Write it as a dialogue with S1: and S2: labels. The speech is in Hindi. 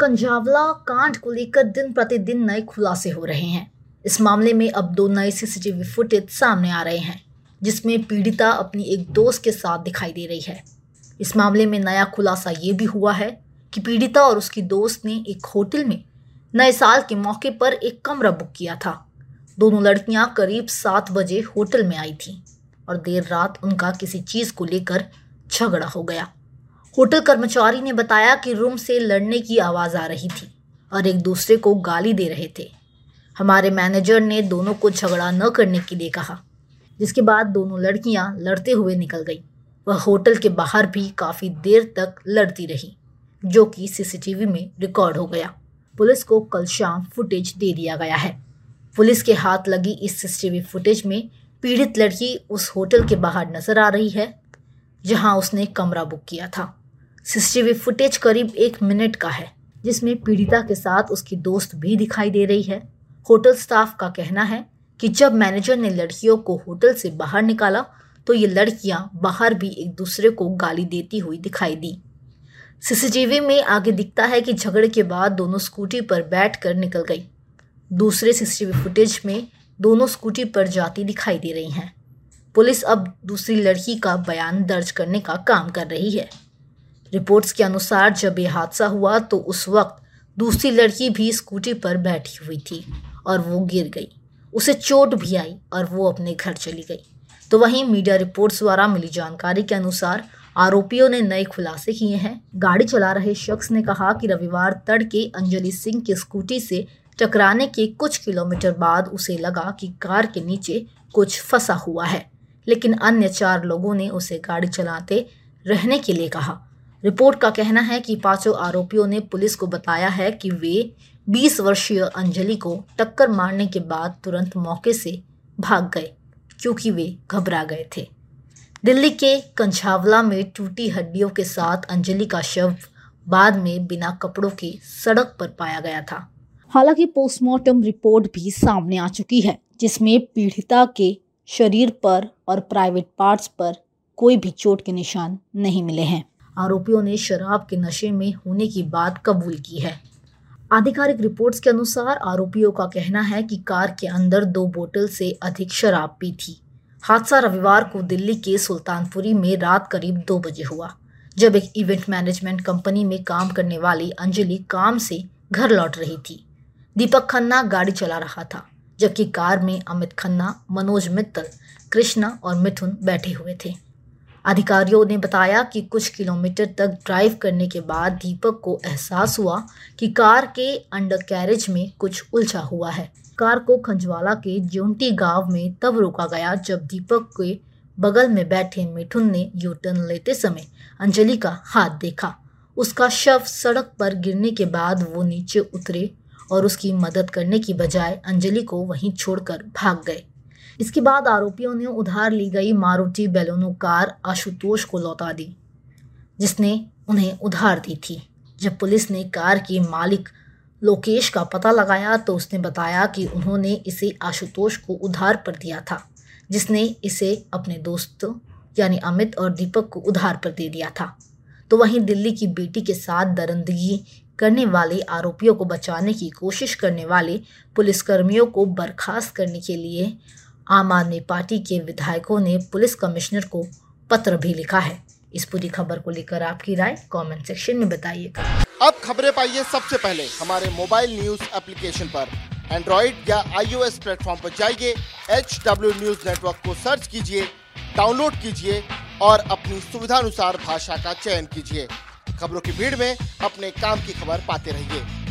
S1: कंजावला कांड को लेकर दिन प्रतिदिन नए खुलासे हो रहे हैं। इस मामले में अब दो नए सीसीटीवी फुटेज सामने आ रहे हैं, जिसमें पीड़िता अपनी एक दोस्त के साथ दिखाई दे रही है। इस मामले में नया खुलासा ये भी हुआ है कि पीड़िता और उसकी दोस्त ने एक होटल में नए साल के मौके पर एक कमरा बुक किया था। दोनों लड़कियाँ करीब सात बजे होटल में आई थीं और देर रात उनका किसी चीज़ को लेकर झगड़ा हो गया। होटल कर्मचारी ने बताया कि रूम से लड़ने की आवाज़ आ रही थी और एक दूसरे को गाली दे रहे थे। हमारे मैनेजर ने दोनों को झगड़ा न करने के लिए कहा, जिसके बाद दोनों लड़कियाँ लड़ते हुए निकल गईं। वह होटल के बाहर भी काफ़ी देर तक लड़ती रही, जो कि सीसीटीवी में रिकॉर्ड हो गया। पुलिस को कल शाम फुटेज दे दिया गया है। पुलिस के हाथ लगी इस सीसीटीवी फुटेज में पीड़ित लड़की उस होटल के बाहर नज़र आ रही है, जहाँ उसने कमरा बुक किया था। सीसीटीवी फुटेज करीब एक मिनट का है, जिसमें पीड़िता के साथ उसकी दोस्त भी दिखाई दे रही है। होटल स्टाफ का कहना है कि जब मैनेजर ने लड़कियों को होटल से बाहर निकाला तो ये लड़कियाँ बाहर भी एक दूसरे को गाली देती हुई दिखाई दी। सीसीटीवी में आगे दिखता है कि झगड़े के बाद दोनों स्कूटी पर बैठ कर निकल गई। दूसरे सीसीटीवी फुटेज में दोनों स्कूटी पर जाती दिखाई दे रही हैं। पुलिस अब दूसरी लड़की का बयान दर्ज करने का काम कर रही है। रिपोर्ट्स के अनुसार, जब यह हादसा हुआ तो उस वक्त दूसरी लड़की भी स्कूटी पर बैठी हुई थी और वो गिर गई। उसे चोट भी आई और वो अपने घर चली गई। तो वहीं मीडिया रिपोर्ट्स द्वारा मिली जानकारी के अनुसार, आरोपियों ने नए खुलासे किए हैं। गाड़ी चला रहे शख्स ने कहा कि रविवार तड़के अंजलि सिंह की स्कूटी से टकराने के कुछ किलोमीटर बाद उसे लगा कि कार के नीचे कुछ फंसा हुआ है। लेकिन अन्य चार लोगों ने उसे गाड़ी चलाते रहने के लिए कहा। रिपोर्ट का कहना है कि पाँचों आरोपियों ने पुलिस को बताया है कि वे 20 वर्षीय अंजलि को टक्कर मारने के बाद तुरंत मौके से भाग गए, क्योंकि वे घबरा गए थे। दिल्ली के कंछावला में टूटी हड्डियों के साथ अंजलि का शव बाद में बिना कपड़ों के सड़क पर पाया गया था। हालाँकि पोस्टमार्टम रिपोर्ट भी सामने आ चुकी है, जिसमें पीड़िता के शरीर पर और प्राइवेट पार्ट्स पर कोई भी चोट के निशान नहीं मिले हैं। आरोपियों ने शराब के नशे में होने की बात कबूल की है। आधिकारिक रिपोर्ट्स के अनुसार आरोपियों का कहना है कि कार के अंदर दो बोतल से अधिक शराब पी थी। हादसा रविवार को दिल्ली के सुल्तानपुरी में रात करीब दो बजे हुआ, जब एक इवेंट मैनेजमेंट कंपनी में काम करने वाली अंजलि काम से घर लौट रही थी। दीपक खन्ना गाड़ी चला रहा था, जबकि कार में अमित खन्ना, मनोज मित्तल, कृष्णा और मिथुन बैठे हुए थे। अधिकारियों ने बताया कि कुछ किलोमीटर तक ड्राइव करने के बाद दीपक को एहसास हुआ कि कार के अंडर कैरेज में कुछ उलझा हुआ है। कार को खंजवाला के जोंटी गाँव में तब रोका गया जब दीपक के बगल में बैठे मिठुन ने यू टर्न लेते समय अंजलि का हाथ देखा। उसका शव सड़क पर गिरने के बाद वो नीचे उतरे और उसकी मदद करने की बजाय अंजलि को वहीं छोड़कर भाग गए। इसके बाद आरोपियों ने उधार ली गई मारुति बेलोनो कार आशुतोष को लौटा दी, जिसने उन्हें उधार दी थी। जब पुलिस ने कार के मालिक लोकेश का पता लगाया तो उसने बताया कि उन्होंने इसे आशुतोष को उधार पर दिया था, जिसने इसे अपने दोस्त, यानी अमित और दीपक को उधार पर दे दिया था। तो वहीं दिल्ली की बेटी के साथ दरंदगी करने वाले, आरोपियों को बचाने की कोशिश करने वाले पुलिसकर्मियों को बर्खास्त करने के लिए आम आदमी पार्टी के विधायकों ने पुलिस कमिश्नर को पत्र भी लिखा है। इस पूरी खबर को लेकर आपकी राय कमेंट सेक्शन में बताइएगा।
S2: अब खबरें पाइए सबसे पहले। हमारे मोबाइल न्यूज़ एप्लीकेशन पर। एंड्रॉइड या आईओएस प्लेटफॉर्म पर जाइए। एच डब्ल्यू न्यूज़ नेटवर्क को सर्च कीजिए डाउनलोड कीजिए और अपनी सुविधानुसार भाषा का चयन कीजिए। खबरों की भीड़ में अपने काम की खबर पाते रहिए।